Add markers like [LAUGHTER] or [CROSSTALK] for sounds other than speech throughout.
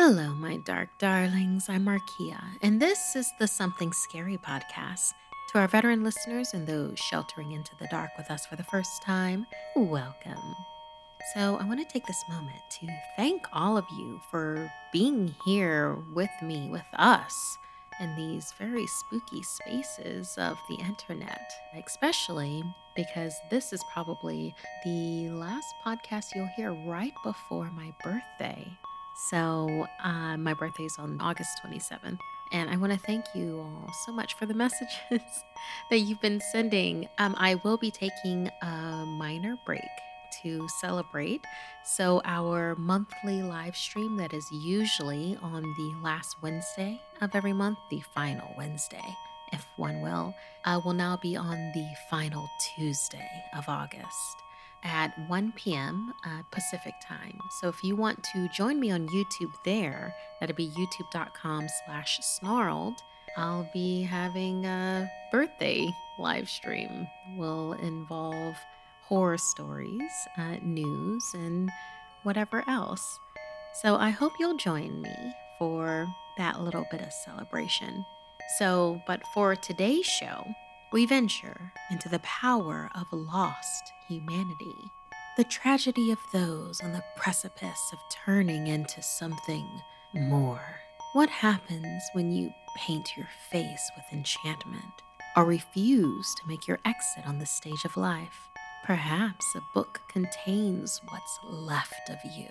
Hello, my dark darlings. I'm Markia, and this is the Something Scary podcast. To our veteran listeners and those sheltering into the dark with us for the first time, welcome. So, I want to take this moment to thank all of you for being here with me, with us, in these very spooky spaces of the internet, especially because this is probably the last podcast you'll hear right before my birthday. So, uh, my birthday is on August 27th. And I want to thank you all so much for the [LAUGHS] messages that you've been sending. Um, I will be taking a minor break to celebrate. So, our monthly live stream that is usually on the last Wednesday of every month, the final Wednesday, if one will, uh, will now be on the final Tuesday of August at 1 p.m. Uh, Pacific time. So if you want to join me on YouTube there, that'd be youtube.com slash snarled. I'll be having a birthday live stream. Will involve horror stories, uh, news, and whatever else. So I hope you'll join me for that little bit of celebration. So, but for today's show, we venture into the power of lost humanity, the tragedy of those on the precipice of turning into something more. What happens when you paint your face with enchantment or refuse to make your exit on the stage of life? Perhaps a book contains what's left of you,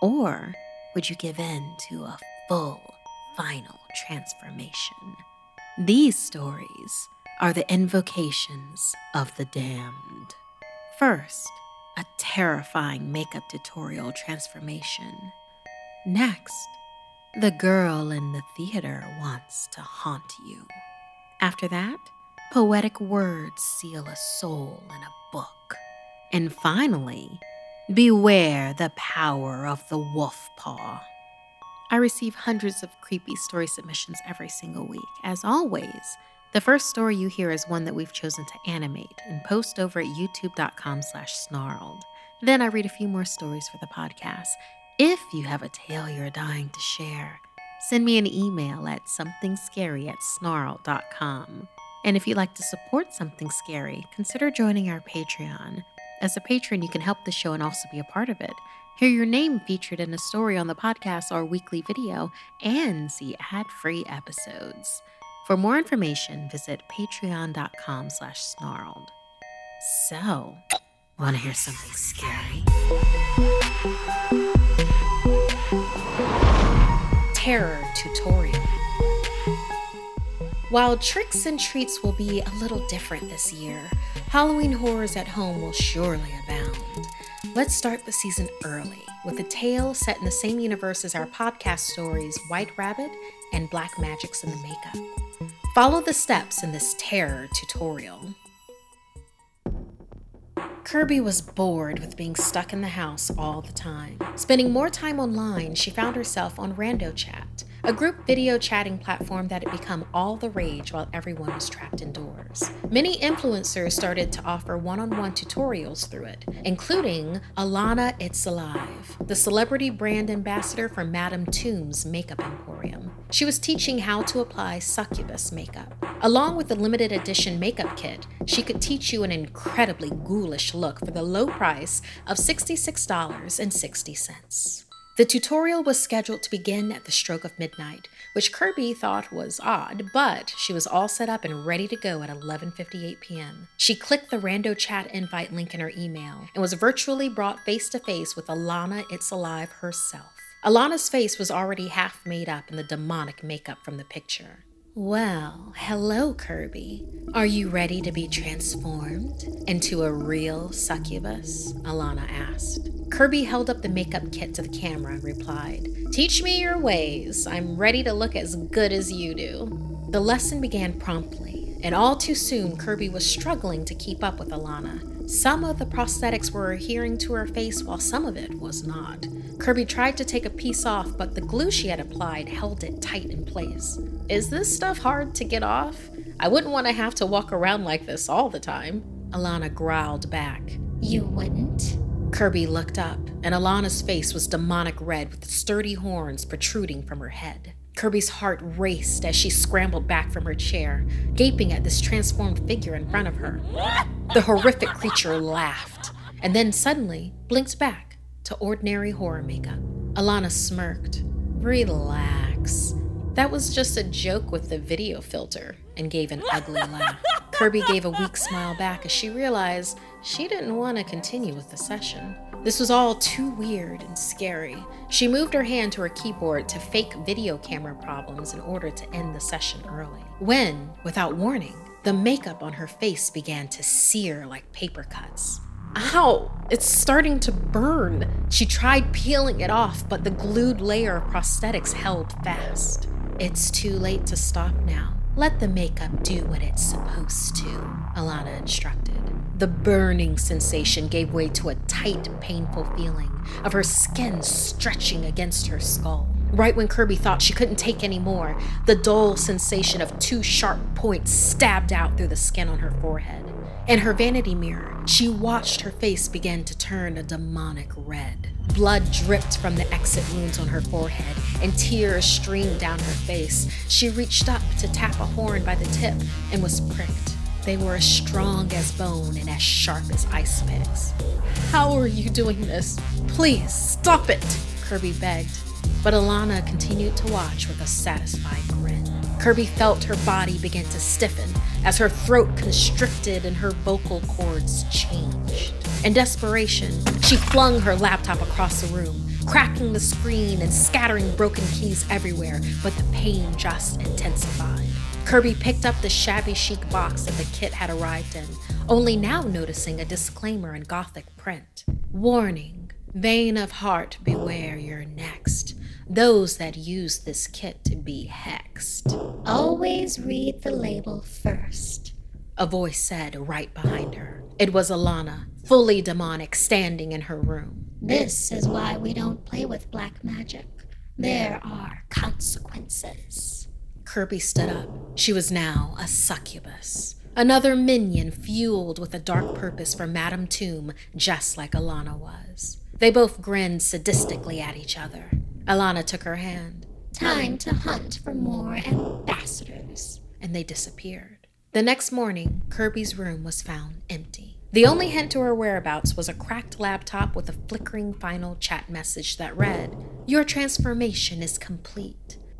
or would you give in to a full, final transformation? These stories are the invocations of the damned. First, a terrifying makeup tutorial transformation. Next, the girl in the theater wants to haunt you. After that, poetic words seal a soul in a book. And finally, beware the power of the wolf paw. I receive hundreds of creepy story submissions every single week. As always, the first story you hear is one that we've chosen to animate and post over at youtube.com slash snarled. Then I read a few more stories for the podcast. If you have a tale you're dying to share, send me an email at somethingscary at snarl.com. And if you'd like to support Something Scary, consider joining our Patreon. As a patron, you can help the show and also be a part of it. Hear your name featured in a story on the podcast or weekly video, and see ad-free episodes. For more information, visit patreon.com slash snarled. So, want to hear something scary? Terror tutorial. While tricks and treats will be a little different this year, Halloween horrors at home will surely abound. Let's start the season early with a tale set in the same universe as our podcast stories White Rabbit and Black Magics in the Makeup. Follow the steps in this terror tutorial. Kirby was bored with being stuck in the house all the time. Spending more time online, she found herself on Rando Chat, a group video chatting platform that had become all the rage while everyone was trapped indoors. Many influencers started to offer one on one tutorials through it, including Alana It's Alive, the celebrity brand ambassador for Madame Tomb's makeup emporium. She was teaching how to apply succubus makeup. Along with the limited edition makeup kit, she could teach you an incredibly ghoulish look for the low price of $66.60. The tutorial was scheduled to begin at the stroke of midnight, which Kirby thought was odd, but she was all set up and ready to go at 11:58 p.m. She clicked the rando chat invite link in her email and was virtually brought face to face with Alana It's Alive herself. Alana's face was already half made up in the demonic makeup from the picture. Well, hello, Kirby. Are you ready to be transformed into a real succubus? Alana asked. Kirby held up the makeup kit to the camera and replied, Teach me your ways. I'm ready to look as good as you do. The lesson began promptly, and all too soon, Kirby was struggling to keep up with Alana. Some of the prosthetics were adhering to her face, while some of it was not. Kirby tried to take a piece off, but the glue she had applied held it tight in place. Is this stuff hard to get off? I wouldn't want to have to walk around like this all the time. Alana growled back. You wouldn't? Kirby looked up, and Alana's face was demonic red with sturdy horns protruding from her head. Kirby's heart raced as she scrambled back from her chair, gaping at this transformed figure in front of her. The horrific creature laughed, and then suddenly blinked back to ordinary horror makeup. Alana smirked. Relax. That was just a joke with the video filter, and gave an ugly laugh. Kirby gave a weak smile back as she realized she didn't want to continue with the session. This was all too weird and scary. She moved her hand to her keyboard to fake video camera problems in order to end the session early. When, without warning, the makeup on her face began to sear like paper cuts. Ow! It's starting to burn. She tried peeling it off, but the glued layer of prosthetics held fast. It's too late to stop now. Let the makeup do what it's supposed to, Alana instructed. The burning sensation gave way to a tight, painful feeling of her skin stretching against her skull. Right when Kirby thought she couldn't take any more, the dull sensation of two sharp points stabbed out through the skin on her forehead. In her vanity mirror, she watched her face begin to turn a demonic red. Blood dripped from the exit wounds on her forehead, and tears streamed down her face. She reached up to tap a horn by the tip and was pricked. They were as strong as bone and as sharp as ice picks. How are you doing this? Please stop it, Kirby begged. But Alana continued to watch with a satisfied grin. Kirby felt her body begin to stiffen as her throat constricted and her vocal cords changed. In desperation, she flung her laptop across the room, cracking the screen and scattering broken keys everywhere, but the pain just intensified. Kirby picked up the shabby chic box that the kit had arrived in, only now noticing a disclaimer in Gothic print. Warning, vain of heart, beware you're next those that use this kit to be hexed. Always read the label first, a voice said right behind her. It was Alana, fully demonic, standing in her room. This is why we don't play with black magic. There are consequences. Kirby stood up. She was now a succubus. Another minion fueled with a dark purpose for Madame Tomb, just like Alana was. They both grinned sadistically at each other. Alana took her hand. Time to hunt for more ambassadors. And they disappeared. The next morning, Kirby's room was found empty. The only hint to her whereabouts was a cracked laptop with a flickering final chat message that read Your transformation is complete.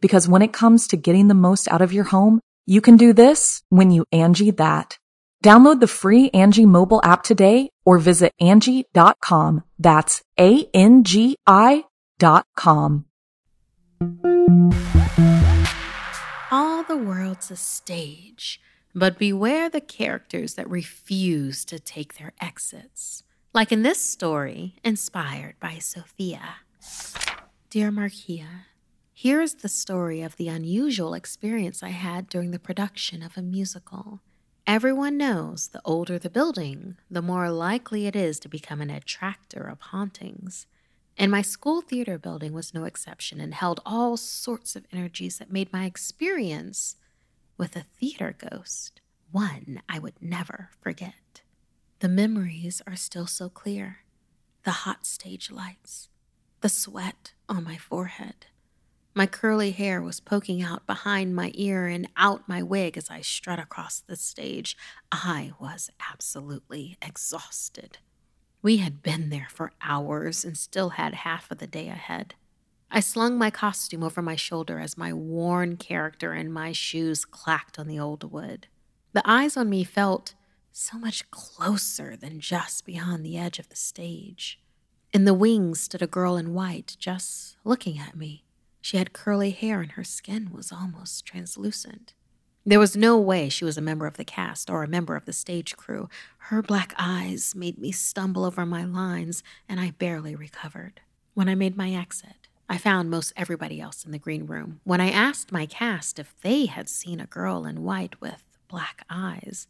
Because when it comes to getting the most out of your home, you can do this when you Angie that. Download the free Angie mobile app today or visit Angi.com. That's A-N-G-I dot com. All the world's a stage, but beware the characters that refuse to take their exits. Like in this story, inspired by Sophia. Dear Markia, here is the story of the unusual experience I had during the production of a musical. Everyone knows the older the building, the more likely it is to become an attractor of hauntings. And my school theater building was no exception and held all sorts of energies that made my experience with a theater ghost one I would never forget. The memories are still so clear the hot stage lights, the sweat on my forehead my curly hair was poking out behind my ear and out my wig as I strut across the stage. I was absolutely exhausted. We had been there for hours and still had half of the day ahead. I slung my costume over my shoulder as my worn character and my shoes clacked on the old wood. The eyes on me felt so much closer than just beyond the edge of the stage. In the wings stood a girl in white, just looking at me. She had curly hair and her skin was almost translucent. There was no way she was a member of the cast or a member of the stage crew. Her black eyes made me stumble over my lines, and I barely recovered. When I made my exit, I found most everybody else in the green room. When I asked my cast if they had seen a girl in white with black eyes,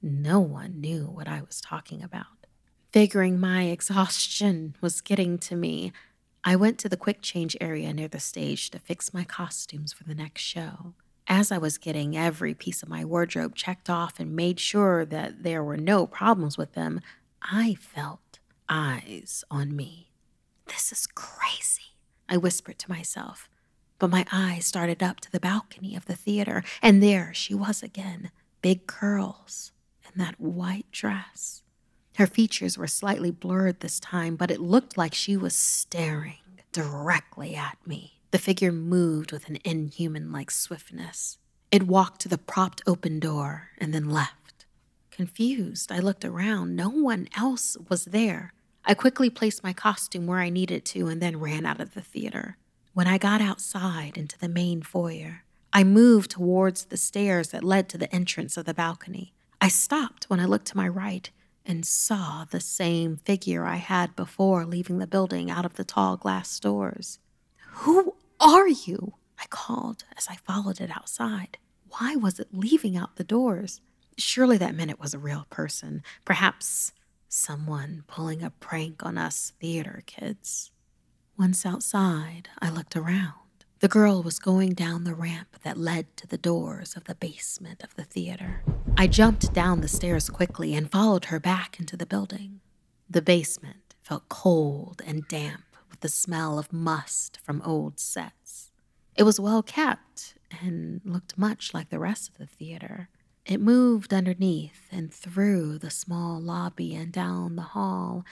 no one knew what I was talking about. Figuring my exhaustion was getting to me, I went to the quick change area near the stage to fix my costumes for the next show. As I was getting every piece of my wardrobe checked off and made sure that there were no problems with them, I felt eyes on me. This is crazy, I whispered to myself. But my eyes started up to the balcony of the theater, and there she was again, big curls and that white dress. Her features were slightly blurred this time, but it looked like she was staring directly at me. The figure moved with an inhuman like swiftness. It walked to the propped open door and then left. Confused, I looked around. No one else was there. I quickly placed my costume where I needed to and then ran out of the theater. When I got outside into the main foyer, I moved towards the stairs that led to the entrance of the balcony. I stopped when I looked to my right and saw the same figure I had before leaving the building out of the tall glass doors. Who are you? I called as I followed it outside. Why was it leaving out the doors? Surely that meant it was a real person, perhaps someone pulling a prank on us theater kids. Once outside, I looked around. The girl was going down the ramp that led to the doors of the basement of the theater. I jumped down the stairs quickly and followed her back into the building. The basement felt cold and damp with the smell of must from old sets. It was well kept and looked much like the rest of the theater. It moved underneath and through the small lobby and down the hall,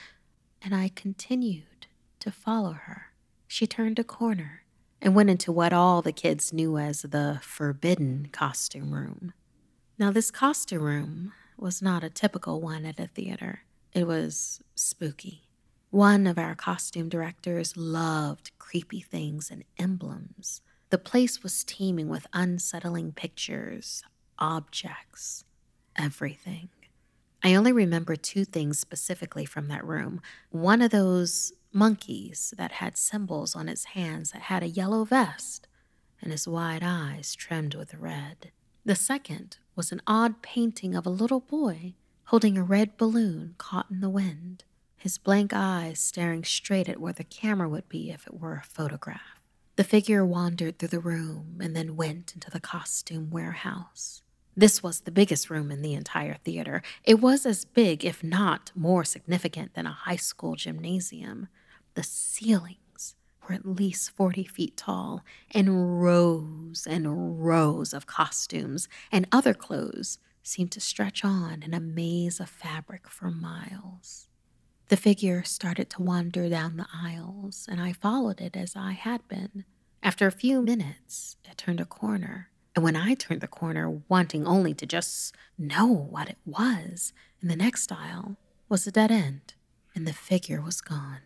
and I continued to follow her. She turned a corner and went into what all the kids knew as the forbidden costume room. Now, this costume room was not a typical one at a theater, it was spooky. One of our costume directors loved creepy things and emblems. The place was teeming with unsettling pictures, objects, everything. I only remember two things specifically from that room. One of those monkeys that had cymbals on its hands that had a yellow vest and his wide eyes trimmed with red. The second was an odd painting of a little boy holding a red balloon caught in the wind, his blank eyes staring straight at where the camera would be if it were a photograph. The figure wandered through the room and then went into the costume warehouse. This was the biggest room in the entire theater. It was as big, if not more significant, than a high school gymnasium. The ceilings were at least 40 feet tall, and rows and rows of costumes and other clothes seemed to stretch on in a maze of fabric for miles. The figure started to wander down the aisles, and I followed it as I had been. After a few minutes, it turned a corner. And when I turned the corner, wanting only to just know what it was, in the next aisle was a dead end, and the figure was gone.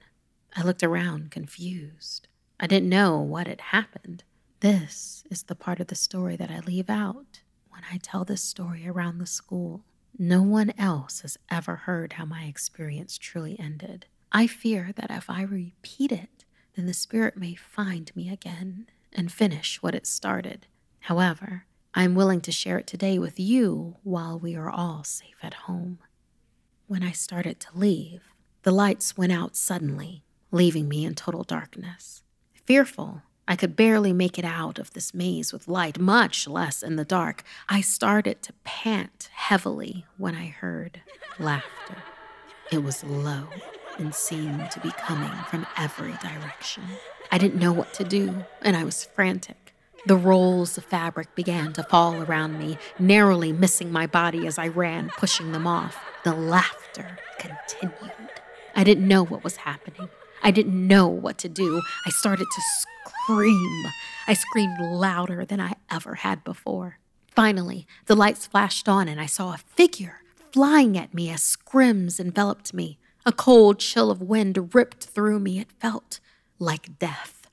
I looked around, confused. I didn't know what had happened. This is the part of the story that I leave out when I tell this story around the school. No one else has ever heard how my experience truly ended. I fear that if I repeat it, then the spirit may find me again and finish what it started. However, I'm willing to share it today with you while we are all safe at home. When I started to leave, the lights went out suddenly, leaving me in total darkness. Fearful, I could barely make it out of this maze with light, much less in the dark. I started to pant heavily when I heard laughter. It was low and seemed to be coming from every direction. I didn't know what to do, and I was frantic. The rolls of fabric began to fall around me, narrowly missing my body as I ran, pushing them off. The laughter continued. I didn't know what was happening. I didn't know what to do. I started to scream. I screamed louder than I ever had before. Finally, the lights flashed on and I saw a figure flying at me as scrims enveloped me. A cold chill of wind ripped through me. It felt like death.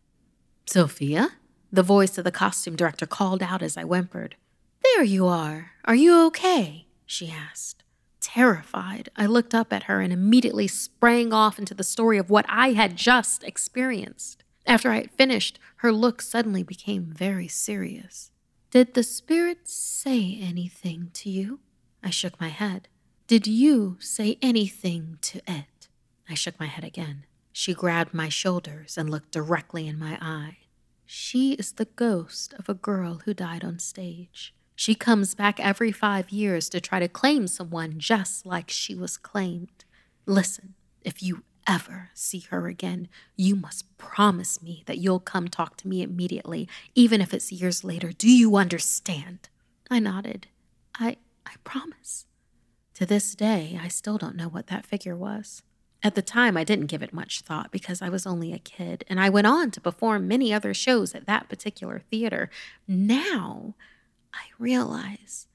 Sophia? The voice of the costume director called out as I whimpered. There you are. Are you okay? she asked. Terrified, I looked up at her and immediately sprang off into the story of what I had just experienced. After I had finished, her look suddenly became very serious. Did the spirit say anything to you? I shook my head. Did you say anything to it? I shook my head again. She grabbed my shoulders and looked directly in my eye. She is the ghost of a girl who died on stage. She comes back every five years to try to claim someone just like she was claimed. Listen, if you ever see her again, you must promise me that you'll come talk to me immediately, even if it's years later. Do you understand? I nodded. I I promise. To this day, I still don't know what that figure was. At the time, I didn't give it much thought because I was only a kid, and I went on to perform many other shows at that particular theater. Now, I realize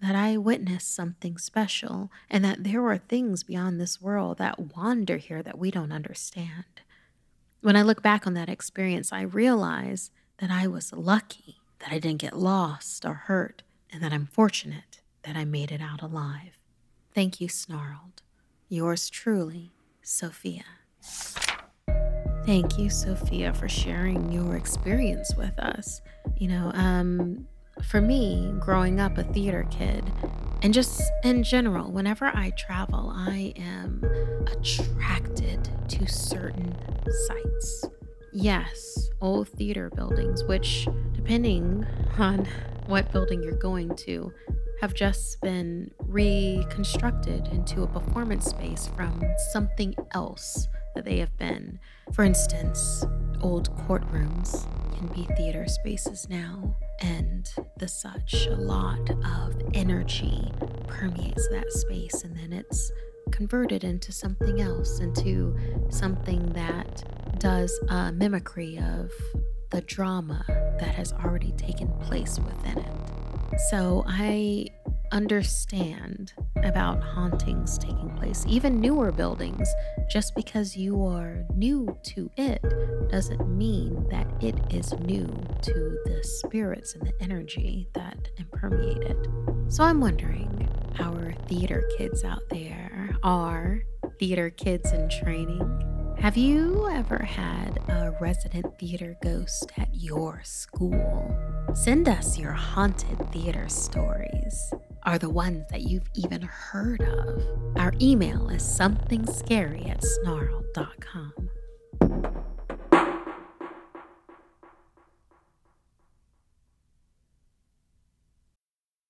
that I witnessed something special and that there are things beyond this world that wander here that we don't understand. When I look back on that experience, I realize that I was lucky that I didn't get lost or hurt, and that I'm fortunate that I made it out alive. Thank you, Snarled. Yours truly, Sophia. Thank you, Sophia, for sharing your experience with us. You know, um, for me, growing up a theater kid, and just in general, whenever I travel, I am attracted to certain sites. Yes, old theater buildings, which, depending on what building you're going to, have just been reconstructed into a performance space from something else that they have been. For instance, old courtrooms can be theater spaces now, and the such. A lot of energy permeates that space, and then it's converted into something else, into something that does a mimicry of the drama that has already taken place within it. So I understand about hauntings taking place, even newer buildings. Just because you are new to it doesn't mean that it is new to the spirits and the energy that permeate it. So I'm wondering, our theater kids out there are theater kids in training have you ever had a resident theater ghost at your school? Send us your haunted theater stories, are the ones that you've even heard of. Our email is somethingscary at snarl.com.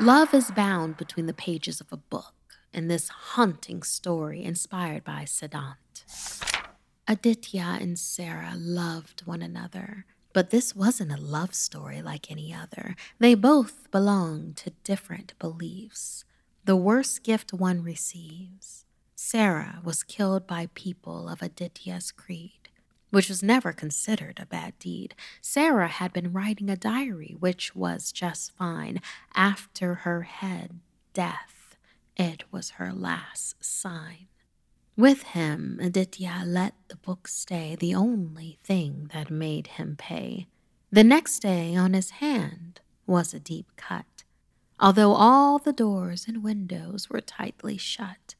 Love is bound between the pages of a book in this haunting story inspired by Siddhant. Aditya and Sarah loved one another, but this wasn't a love story like any other. They both belonged to different beliefs. The worst gift one receives. Sarah was killed by people of Aditya's creed. Which was never considered a bad deed. Sarah had been writing a diary, which was just fine. After her head, death, it was her last sign. With him, Aditya let the book stay, the only thing that made him pay. The next day, on his hand, was a deep cut. Although all the doors and windows were tightly shut,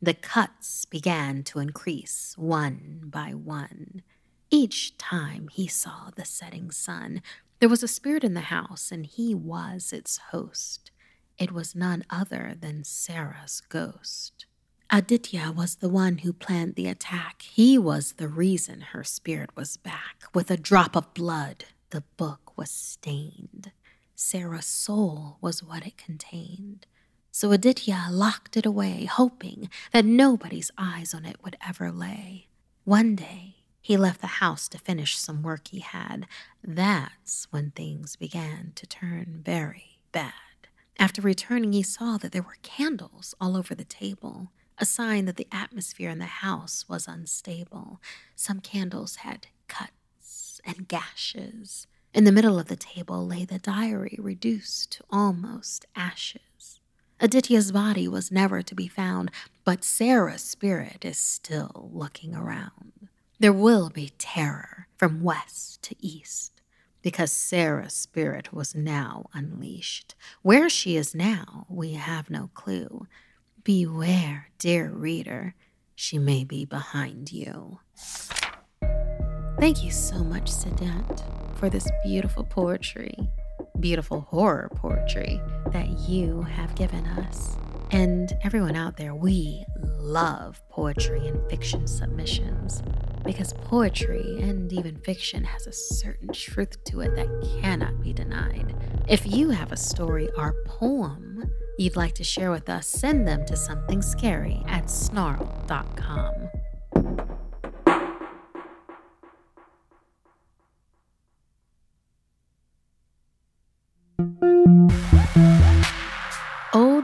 the cuts began to increase one by one. Each time he saw the setting sun, there was a spirit in the house, and he was its host. It was none other than Sarah's ghost. Aditya was the one who planned the attack. He was the reason her spirit was back. With a drop of blood, the book was stained. Sarah's soul was what it contained. So Aditya locked it away, hoping that nobody's eyes on it would ever lay. One day, he left the house to finish some work he had. That's when things began to turn very bad. After returning, he saw that there were candles all over the table, a sign that the atmosphere in the house was unstable. Some candles had cuts and gashes. In the middle of the table lay the diary, reduced to almost ashes. Aditya's body was never to be found, but Sarah's spirit is still looking around. There will be terror from west to east because Sarah's spirit was now unleashed. Where she is now, we have no clue. Beware, dear reader, she may be behind you. Thank you so much, Siddhant for this beautiful poetry, beautiful horror poetry that you have given us. And everyone out there, we love poetry and fiction submissions because poetry and even fiction has a certain truth to it that cannot be denied. If you have a story or poem you'd like to share with us, send them to something scary at snarl.com.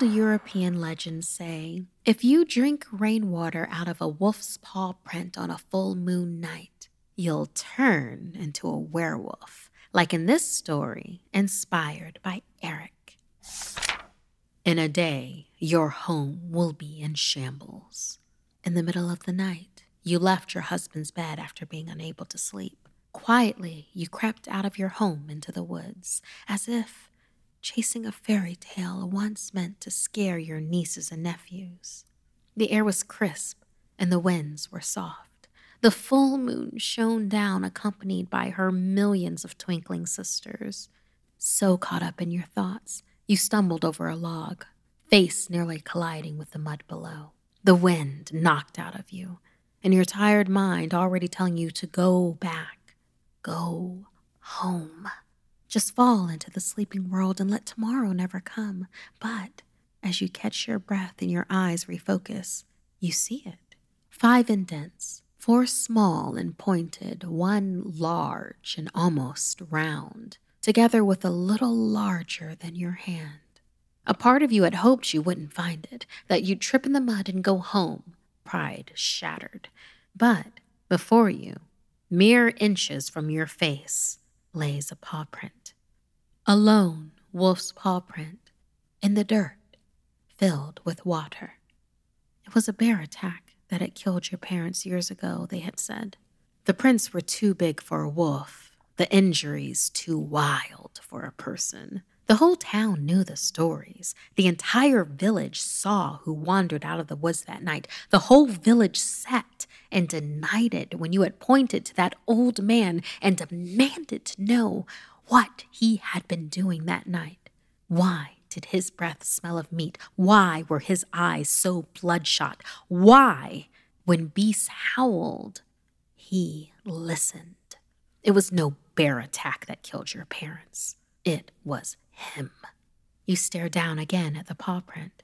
Old European legends say if you drink rainwater out of a wolf's paw print on a full moon night, you'll turn into a werewolf, like in this story, inspired by Eric. In a day, your home will be in shambles. In the middle of the night, you left your husband's bed after being unable to sleep. Quietly, you crept out of your home into the woods, as if chasing a fairy tale once meant to scare your nieces and nephews. The air was crisp, and the winds were soft. The full moon shone down, accompanied by her millions of twinkling sisters. So caught up in your thoughts, you stumbled over a log, face nearly colliding with the mud below. The wind knocked out of you, and your tired mind already telling you to go back Go home. Just fall into the sleeping world and let tomorrow never come. But as you catch your breath and your eyes refocus, you see it. Five indents, four small and pointed, one large and almost round, together with a little larger than your hand. A part of you had hoped you wouldn't find it, that you'd trip in the mud and go home, pride shattered. But before you, mere inches from your face, lays a paw print. A lone wolf's paw print in the dirt, filled with water. It was a bear attack that had killed your parents years ago, they had said. The prints were too big for a wolf, the injuries too wild for a person. The whole town knew the stories. The entire village saw who wandered out of the woods that night. The whole village sat and denied it when you had pointed to that old man and demanded to know what he had been doing that night. Why did his breath smell of meat? Why were his eyes so bloodshot? Why, when beasts howled, he listened? It was no bear attack that killed your parents. It was him. You stare down again at the paw print.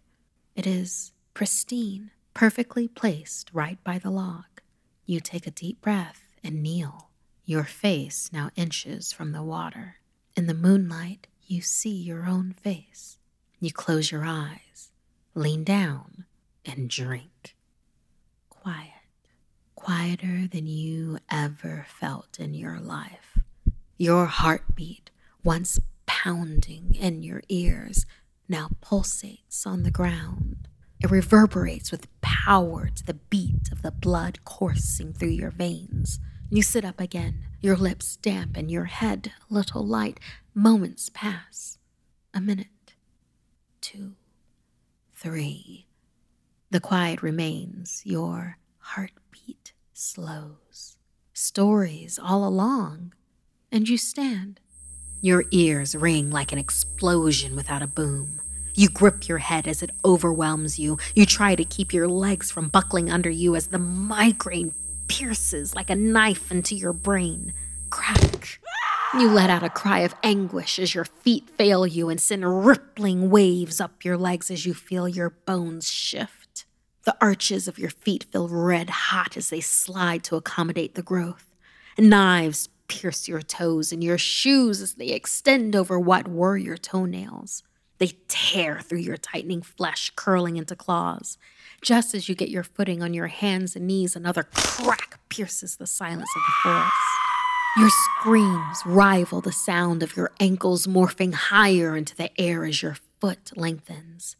It is pristine, perfectly placed right by the log. You take a deep breath and kneel, your face now inches from the water. In the moonlight, you see your own face. You close your eyes, lean down, and drink. Quiet, quieter than you ever felt in your life. Your heartbeat, once pounding in your ears, now pulsates on the ground. It reverberates with power to the beat of the blood coursing through your veins. You sit up again, your lips damp and your head a little light. Moments pass. A minute, two, three. The quiet remains, your heartbeat slows. Stories all along, and you stand. Your ears ring like an explosion without a boom. You grip your head as it overwhelms you. You try to keep your legs from buckling under you as the migraine pierces like a knife into your brain. Crack. You let out a cry of anguish as your feet fail you and send rippling waves up your legs as you feel your bones shift. The arches of your feet feel red hot as they slide to accommodate the growth. Knives pierce your toes and your shoes as they extend over what were your toenails. They tear through your tightening flesh, curling into claws. Just as you get your footing on your hands and knees, another crack pierces the silence of the forest. Your screams rival the sound of your ankles morphing higher into the air as your foot lengthens.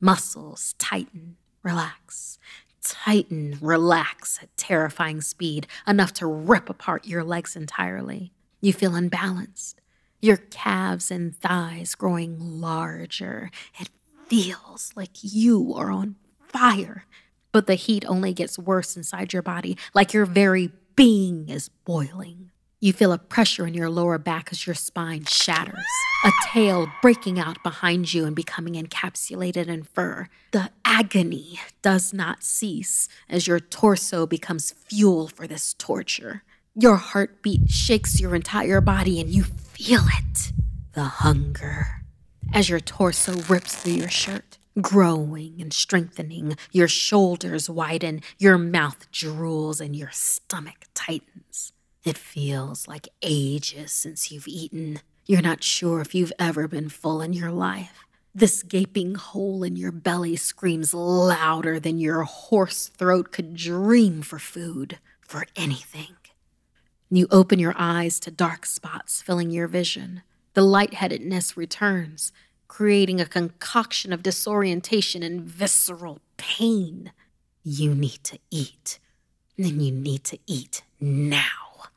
Muscles tighten, relax, tighten, relax at terrifying speed, enough to rip apart your legs entirely. You feel unbalanced, your calves and thighs growing larger. It feels like you are on fire, but the heat only gets worse inside your body, like your very being is boiling. You feel a pressure in your lower back as your spine shatters, a tail breaking out behind you and becoming encapsulated in fur. The agony does not cease as your torso becomes fuel for this torture. Your heartbeat shakes your entire body and you feel it the hunger. As your torso rips through your shirt, growing and strengthening, your shoulders widen, your mouth drools, and your stomach tightens. It feels like ages since you've eaten. You're not sure if you've ever been full in your life. This gaping hole in your belly screams louder than your hoarse throat could dream for food, for anything. You open your eyes to dark spots filling your vision. The lightheadedness returns, creating a concoction of disorientation and visceral pain. You need to eat, and you need to eat now.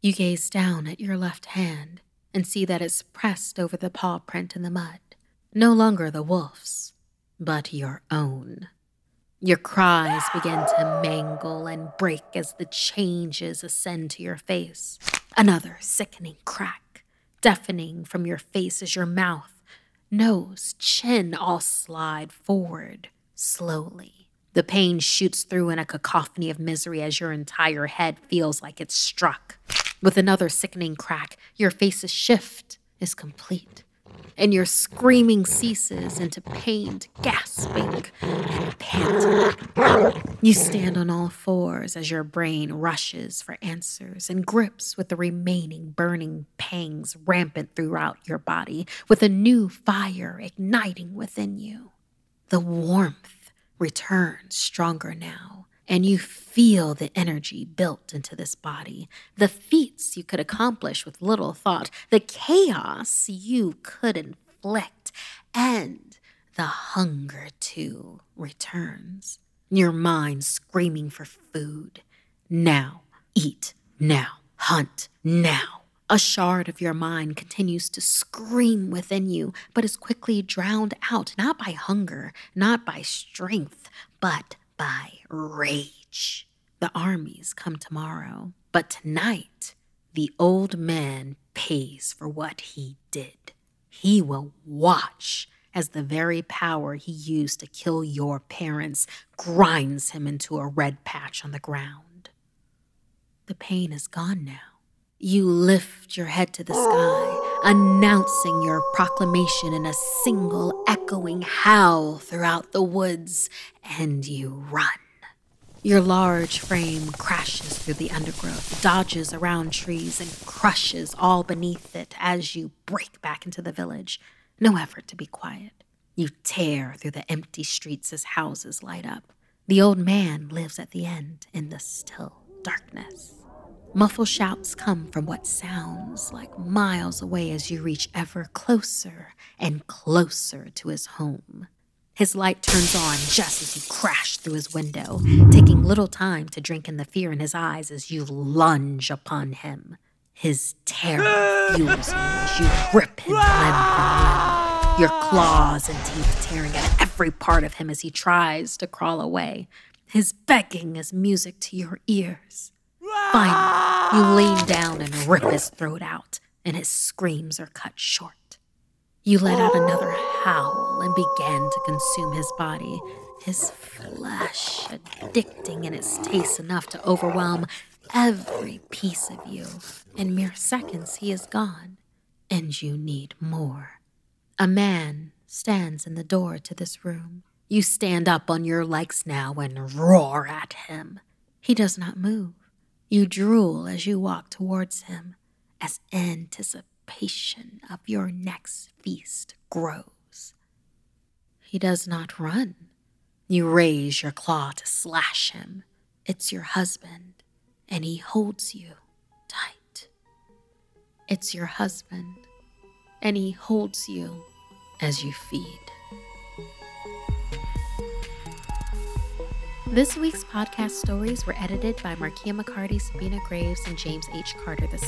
You gaze down at your left hand and see that it's pressed over the paw print in the mud. No longer the wolf's, but your own. Your cries begin to mangle and break as the changes ascend to your face. Another sickening crack, deafening from your face as your mouth, nose, chin all slide forward slowly. The pain shoots through in a cacophony of misery as your entire head feels like it's struck. With another sickening crack, your face's shift is complete, and your screaming ceases into pained gasping and panting. You stand on all fours as your brain rushes for answers and grips with the remaining burning pangs rampant throughout your body, with a new fire igniting within you. The warmth returns stronger now and you feel the energy built into this body, the feats you could accomplish with little thought, the chaos you could inflict, and the hunger too returns. Your mind screaming for food. Now, eat now, hunt now. A shard of your mind continues to scream within you, but is quickly drowned out, not by hunger, not by strength, but by rage. The armies come tomorrow, but tonight, the old man pays for what he did. He will watch as the very power he used to kill your parents grinds him into a red patch on the ground. The pain is gone now. You lift your head to the sky, announcing your proclamation in a single echoing howl throughout the woods, and you run. Your large frame crashes through the undergrowth, dodges around trees, and crushes all beneath it as you break back into the village. No effort to be quiet. You tear through the empty streets as houses light up. The old man lives at the end in the still darkness. Muffled shouts come from what sounds like miles away as you reach ever closer and closer to his home. His light turns on just as you crash through his window, taking little time to drink in the fear in his eyes as you lunge upon him. His terror fuels you as you rip him limb from your claws and teeth tearing at every part of him as he tries to crawl away. His begging is music to your ears. Finally, you lean down and rip his throat out, and his screams are cut short. You let out another howl and began to consume his body, his flesh addicting in its taste enough to overwhelm every piece of you. In mere seconds, he is gone, and you need more. A man stands in the door to this room. You stand up on your legs now and roar at him. He does not move. You drool as you walk towards him, as anticipation of your next feast grows. He does not run. You raise your claw to slash him. It's your husband, and he holds you tight. It's your husband, and he holds you as you feed. This week's podcast stories were edited by Markia McCarty, Sabina Graves, and James H. Carter II.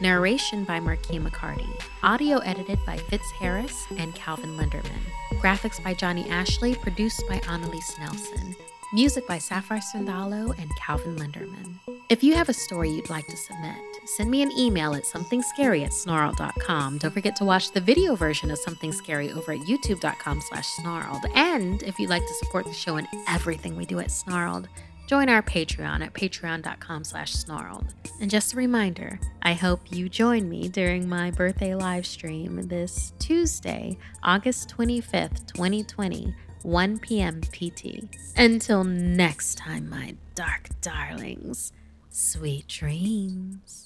Narration by Markia McCarty. Audio edited by Fitz Harris and Calvin Linderman. Graphics by Johnny Ashley, produced by Annalise Nelson. Music by Sapphire Sandalo and Calvin Linderman. If you have a story you'd like to submit, send me an email at somethingscary at snarled.com. Don't forget to watch the video version of Something Scary over at youtube.com slash snarled. And if you'd like to support the show and everything we do at Snarled, join our Patreon at patreon.com slash snarled. And just a reminder, I hope you join me during my birthday live stream this Tuesday, August 25th, 2020 1 p.m. PT. Until next time, my dark darlings, sweet dreams.